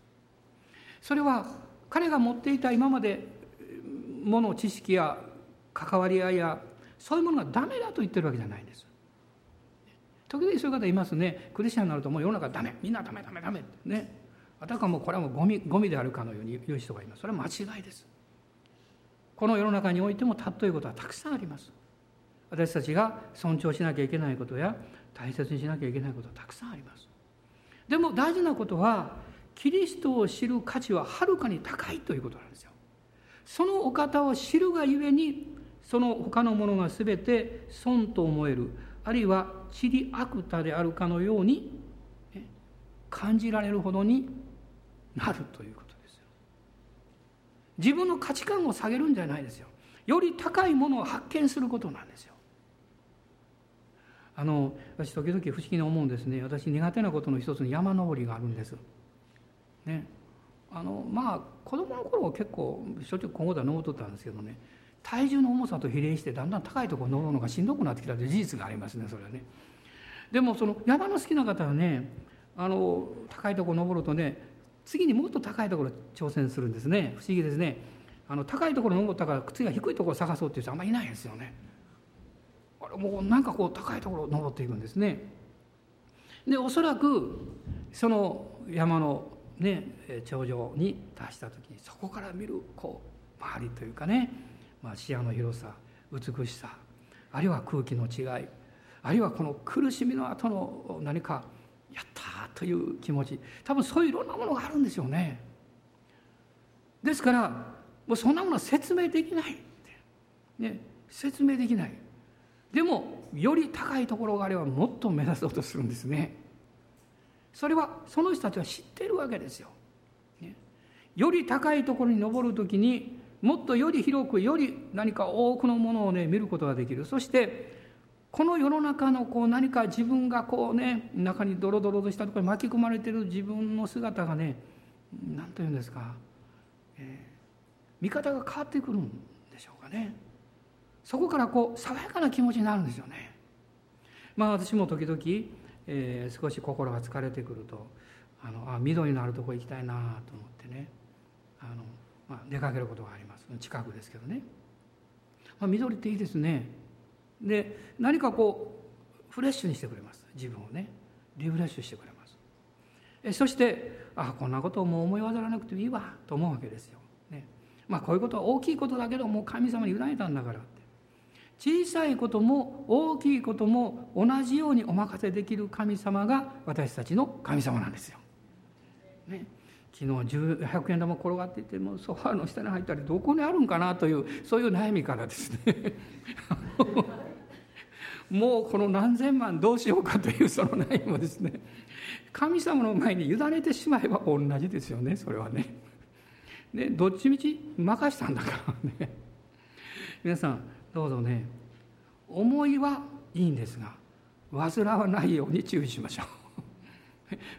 それは彼が持っていた今までもの知識や関わり合いやそういうものがダメだと言ってるわけじゃないんです。時々そういう方いますね。クリスチャンになるともう世の中ダメ。みんなダメダメダメ。ってね。あたかもこれはもうゴミゴミであるかのように言う人がいます。それは間違いです。この世の中においても尊いことはたくさんあります。私たちが尊重しなきゃいけないことや大切にしなきゃいけないことはたくさんあります。でも大事なことはキリストを知る価値ははるかに高いということなんですよ。そのお方を知るがゆえにその他のものが全て損と思えるあるいは地理悪多であるかのように、感じられるほどになるということですよ。自分の価値観を下げるんじゃないですよ。より高いものを発見することなんですよ。あの私時々不思議に思うんですね。私苦手なことの一つに山登りがあるんです。ね。あのまあ子供の頃は結構しょっちゅう今後では登っとったんですけどね。体重の重さと比例してだんだん高いところ登るのがしんどくなってきたという事実がありますねそれはね。でもその山の好きな方はねあの高いところ登るとね次にもっと高いところ挑戦するんですね。不思議ですね。あの高いところ登ったから次は低いところを探そうっていう人あんまりいないんですよね。もうなんかこう高いところを登っていくんですね。でおそらくその山のね頂上に達した時にそこから見るこう周りというかねまあ、視野の広さ美しさあるいは空気の違いあるいはこの苦しみの後の何かやったという気持ち多分そういういろんなものがあるんでしょうね。ですからもうそんなものは説明できないね説明できない。でもより高いところがあればもっと目指そうとするんですね。それはその人たちは知っているわけですよ、ね、より高いところに登る時にもっとより広くより何か多くのものをね見ることができる。そしてこの世の中のこう何か自分がこうね中にドロドロとしたところに巻き込まれてる自分の姿がね何と言うんですか、えー、見方が変わってくるんでしょうかね。そこからこう爽やかな気持ちになるんですよね。まあ私も時々、えー、少し心が疲れてくるとあのあ緑のあるとこ行きたいなと思ってね。あのまあ、出かけることがあります。近くですけどね、まあ、緑っていいですね。で何かこうフレッシュにしてくれます。自分をね。リフレッシュしてくれます。えそしてあこんなことをもう思い煩わなくていいわ。と思うわけですよ、ね、まあこういうことは大きいことだけどもう神様に委ねたんだから。小さいことも大きいことも同じようにお任せできる神様が私たちの神様なんですよ。ね、昨日100円玉転がっていてもソファーの下に入ったりどこにあるんかなというそういう悩みからですね もうこの何千万どうしようかというその悩みもですね神様の前に委ねてしまえば同じですよねそれはね。でどっちみち任したんだからね皆さんどうぞね。思いはいいんですが煩わないように注意しましょ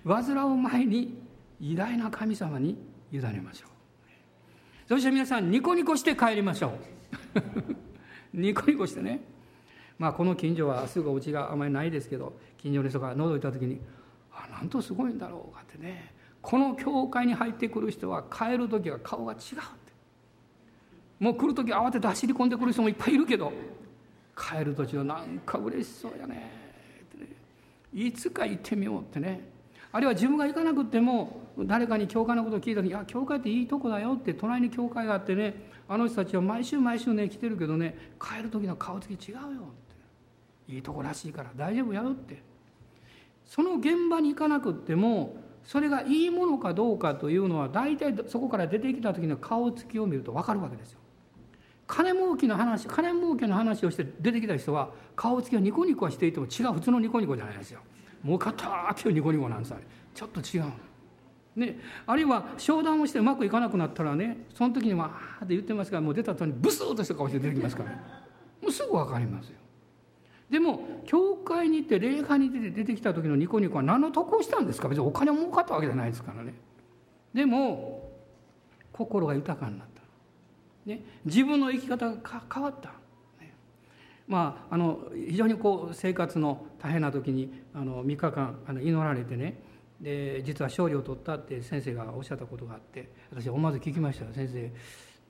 う。煩う前に偉大な神様に委ねましょう。そして皆さんニコニコして帰りましょう。ニコニコしてね。まあこの近所はすぐお家があまりないですけど近所の人が覗いた時にあなんとすごいんだろうかってね。この教会に入ってくる人は帰る時は顔が違う。もう来る時慌てて走り込んでくる人もいっぱいいるけど帰る途中なんか嬉しそうやね。ってねいつか行ってみようってね。あるいは自分が行かなくても誰かに教会のことを聞いた時に「あ教会っていいとこだよ」って隣に教会があってねあの人たちは毎週毎週ね来てるけどね帰る時の顔つき違うよって。いいとこらしいから大丈夫やよって。その現場に行かなくってもそれがいいものかどうかというのは大体そこから出てきた時の顔つきを見ると分かるわけですよ。金儲けの話金儲けの話をして出てきた人は顔つきはニコニコはしていても違う普通のニコニコじゃないですよ。もうかったっていうニコニコなんですあれ。ちょっと違う。ね、あるいは商談をしてうまくいかなくなったらねその時にわーって言ってますからもう出た後にブスッとした顔して出てきますから、ね、もうすぐ分かりますよ。でも教会に行って礼拝に出て出てきた時のニコニコは何の得をしたんですか？別にお金儲かったわけじゃないですからね。でも心が豊かになった、ね、自分の生き方が変わった。まあ、あの非常にこう生活の大変な時にあの3日間あの祈られてね。で実は勝利を取ったって先生がおっしゃったことがあって私思わず聞きました「先生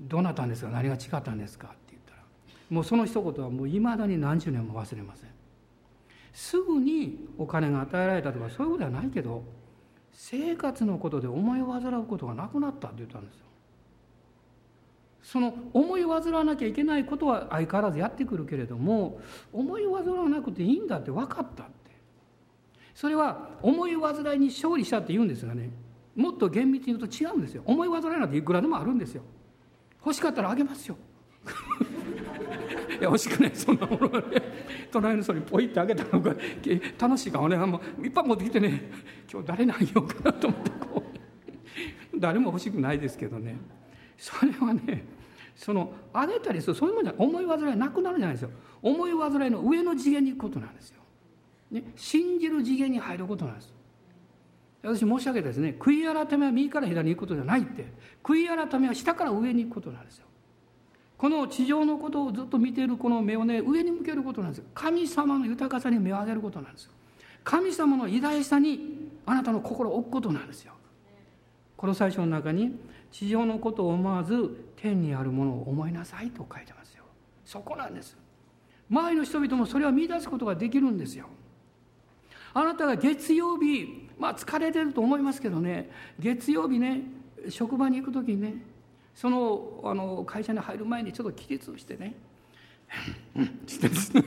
どうなったんですか？何が違ったんですか?」って言ったらもうその一言はもういまだに何十年も忘れません。すぐにお金が与えられたとかそういうことはないけど生活のことで思いを煩うことがなくなったって言ったんですその思い煩わなきゃいけないことは相変わらずやってくるけれども思い煩わなくていいんだって分かったって。それは思い煩いに勝利したって言うんですがねもっと厳密に言うと違うんですよ。思い煩いなんていくらでもあるんですよ。欲しかったらあげますよ。いや欲しくない。そんなものね隣の人にポイってあげたのが楽しいからね。もういっぱい持ってきてね今日誰にあげようかなと思ってこう。誰も欲しくないですけどね。それはねそのあげたりするそういうものじゃ思い煩いなくなるじゃないですよ。思い煩いの上の次元に行くことなんですよ、ね、信じる次元に入ることなんです。私申し上げたですね悔い改めは右から左に行くことじゃないって。悔い改めは下から上に行くことなんですよ。この地上のことをずっと見ているこの目をね上に向けることなんです神様の豊かさに目を上げることなんです神様の偉大さにあなたの心を置くことなんですよ。この最初の中に地上のことを思わず天にあるものを思いなさいと書いてますよ。そこなんです。周りの人々もそれを見出すことができるんですよ。あなたが月曜日まあ疲れてると思いますけどね。月曜日ね職場に行く時にねそのあの会社に入る前にちょっと起立してね「うん」ってですね。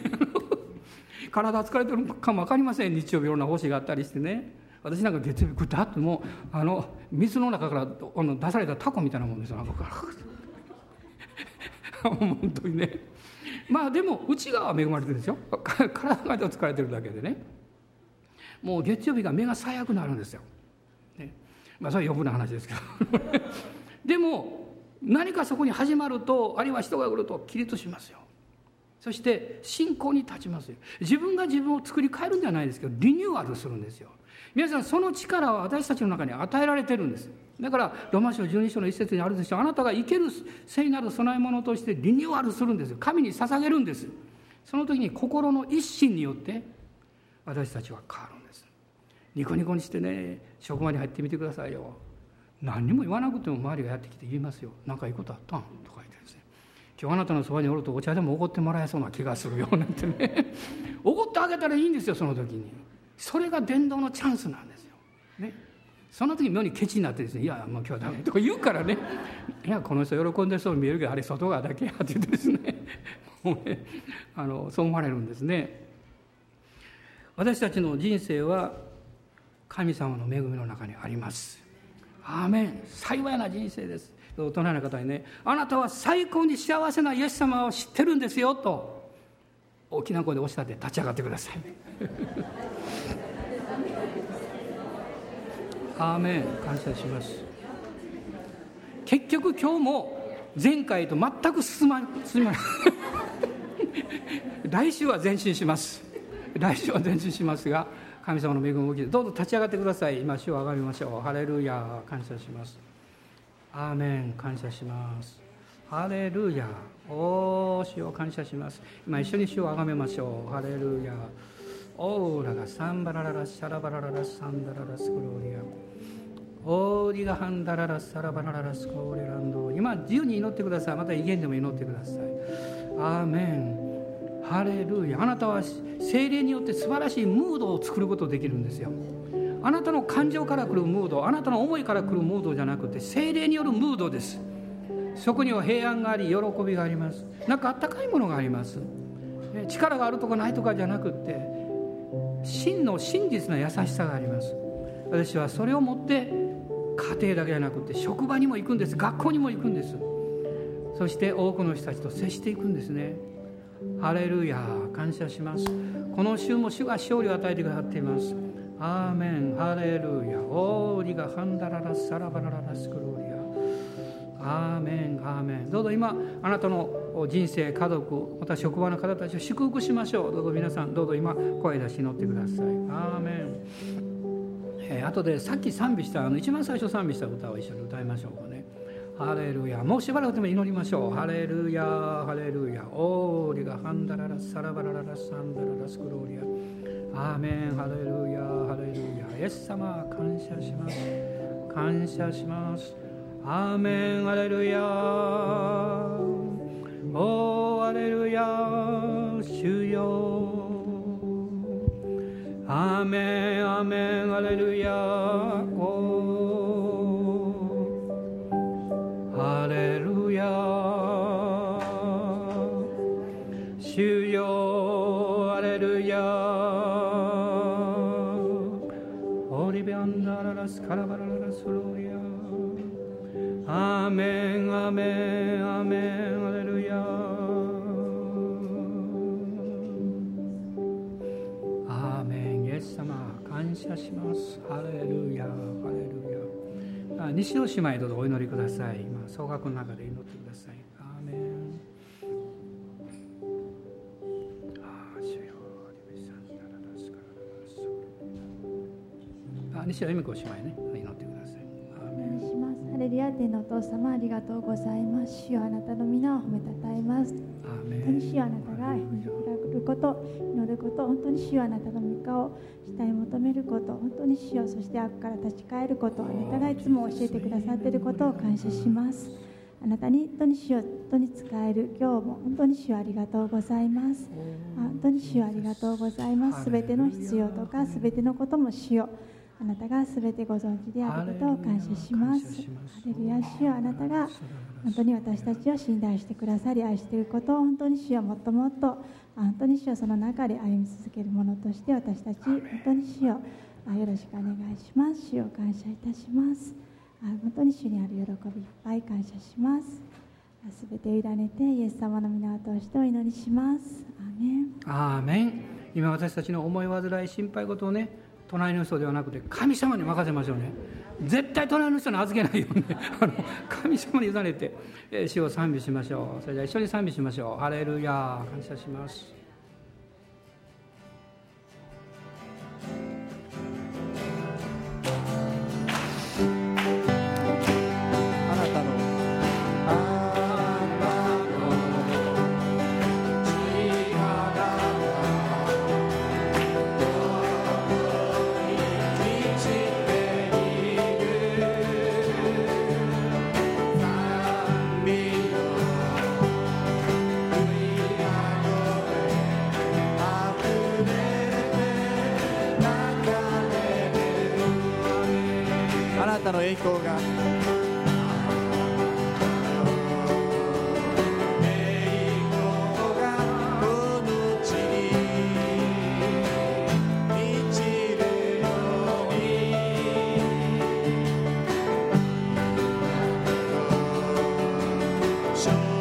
体疲れてるかも分かりません。日曜日いろんな星があったりしてね。私なんか月曜日ぐだっともあの水の中からあの出されたタコみたいなもんですよなんか。本当にね。まあでも内側は恵まれてるんですよ。体が疲れてるだけでね。もう月曜日が目が最悪になるんですよ、ね、まあそれは余分な話ですけど。でも何かそこに始まるとあるいは人が来ると起立しますよ。そして信仰に立ちますよ。自分が自分を作り変えるんじゃないですけどリニューアルするんですよ。皆さんその力は私たちの中に与えられてるんです。だからロマ書12章の一節にあるでしょあなたが生ける聖なる供え物としてリニューアルするんですよ。神に捧げるんです。その時に心の一心によって私たちは変わるんです。ニコニコにしてね職場に入ってみてくださいよ。何にも言わなくても周りがやってきて言いますよ。何かいいことあったん？とか言ってですね。今日あなたのそばにおるとお茶でもおごってもらえそうな気がするよ。なんてね。おごってあげたらいいんですよその時に。それが伝道のチャンスなんですよ、ね、その時妙にケチになってですね「いやもう今日はダメ」とか言うからね「いやこの人喜んでそう見えるけどあれ外側だけや」って言ってですね。もうねあのそう思われるんですね。私たちの人生は神様の恵みの中にあります。アーメン。幸いな人生です。大人の方にねあなたは最高に幸せなイエス様を知ってるんですよと大きな声でおっしゃって立ち上がってください。アーメン感謝します。結局今日も前回と全く進ま進まない 来週は前進します。来週は前進しますが神様の恵みを受けてどうぞ立ち上がってください。今主をあがめましょう。ハレルヤ感謝します。アーメン感謝します。ハレルヤおー主を感謝します。今一緒に主をあがめましょう。ハレルヤオーラがサンバラララシャラバラララサンダララスクローリア。オーリガハンダララサラバラララスコーレランド。今自由に祈ってください。また威厳でも祈ってください。アーメン。ハレルヤ。あなたは精霊によって素晴らしいムードを作ることできるんですよ。あなたの感情から来るムードあなたの思いから来るムードじゃなくて精霊によるムードです。そこには平安があり喜びがあります。なんかあったかいものがあります。力があるとかないとかじゃなくて真の真実な優しさがあります。私はそれを持って家庭だけじゃなくて職場にも行くんです。学校にも行くんです。そして多くの人たちと接していくんですね。ハレルヤ感謝します。この週も主が勝利を与えてくださっています。アーメン。ハレルヤオーリがハンダララサラバラララスクロー。アーメンアーメンどうぞ今あなたの人生家族また職場の方たちを祝福しましょう。どうぞ皆さんどうぞ今声出し祈ってください。アーメンえー、後でさっき賛美したあの一番最初賛美した歌を一緒に歌いましょうかね。ハレルヤもうしばらくでも祈りましょう。ハレルヤハレルヤオーリがハンダララサラバラララサンダララスクローリア。アーメンハレルヤハレルヤイエス様感謝します。感謝します。アーメンアレルヤおーアレルヤ主よアーメンアーメンアレルヤおーアレルヤー主よアレルヤーオリベアンダララスカラバラララスローリアメンアメンアメンアレルヤアーメンイエス様感謝します。ハレルヤハレルヤあ西尾姉妹どうぞお祈りください。今総額の中で祈ってください。アーメンあ西尾恵美子姉妹ね。ハレルヤ天のお父様ありがとうございます。主よあなたの皆を褒めたたえます。本当にン主よあなたが開くこと祈ること本当に主よあなたの御顔を慕い求めること本当に主よそして悪から立ち返ることあなたがいつも教えてくださっていることを感謝します。あなたに本当に主よ本当に使える今日も本当に主よありがとうございます。本当に主よありがとうございます。すべての必要とかすべてのことも主よあなたがすべてご存知であることを感謝します。ハレルヤ主よあなたが本当に私たちを信頼してくださり愛していることを本当に主よもっともっと本当に主よその中で歩み続けるものとして私たち本当に主よあよろしくお願いします。主を感謝いたします。あ本当に主にある喜びいっぱい感謝します。すべてを委ねてイエス様の皆を通してお祈りします。アーメン。アーメン今私たちの思い煩い心配事をね隣の人ではなくて神様に任せましょうね。絶対隣の人に預けないようにね。あの神様に委ねて、えー主を賛美しましょう。それでは一緒に賛美しましょう。ハレルヤ感謝します。光が栄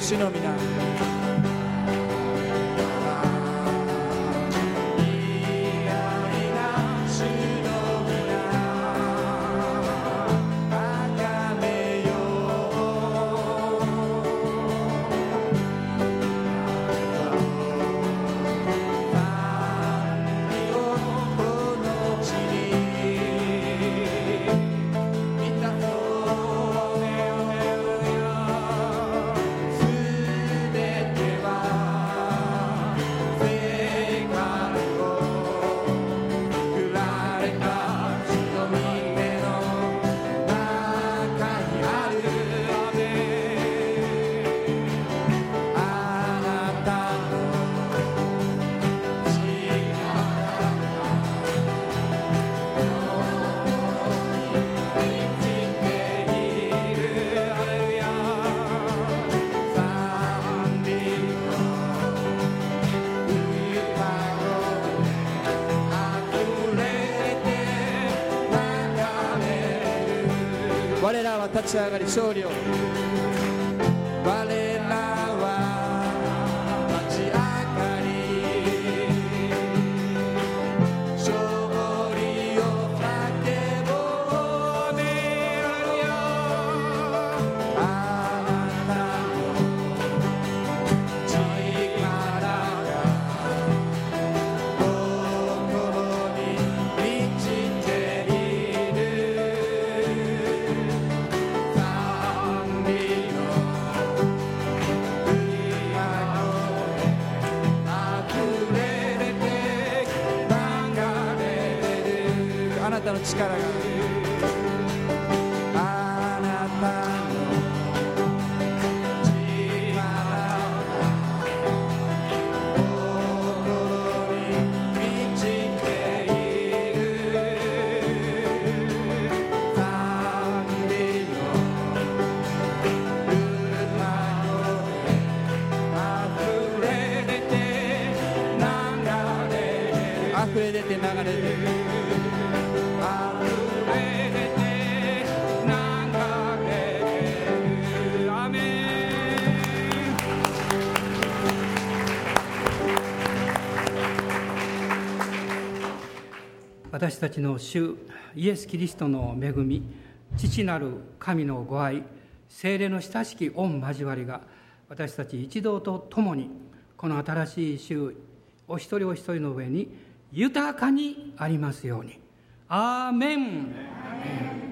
主の皆。我らは私たちの主イエス・キリストの恵み父なる神のご愛精霊の親しき御交わりが私たち一同と共にこの新しい週お一人お一人の上に豊かにありますように。アーメン。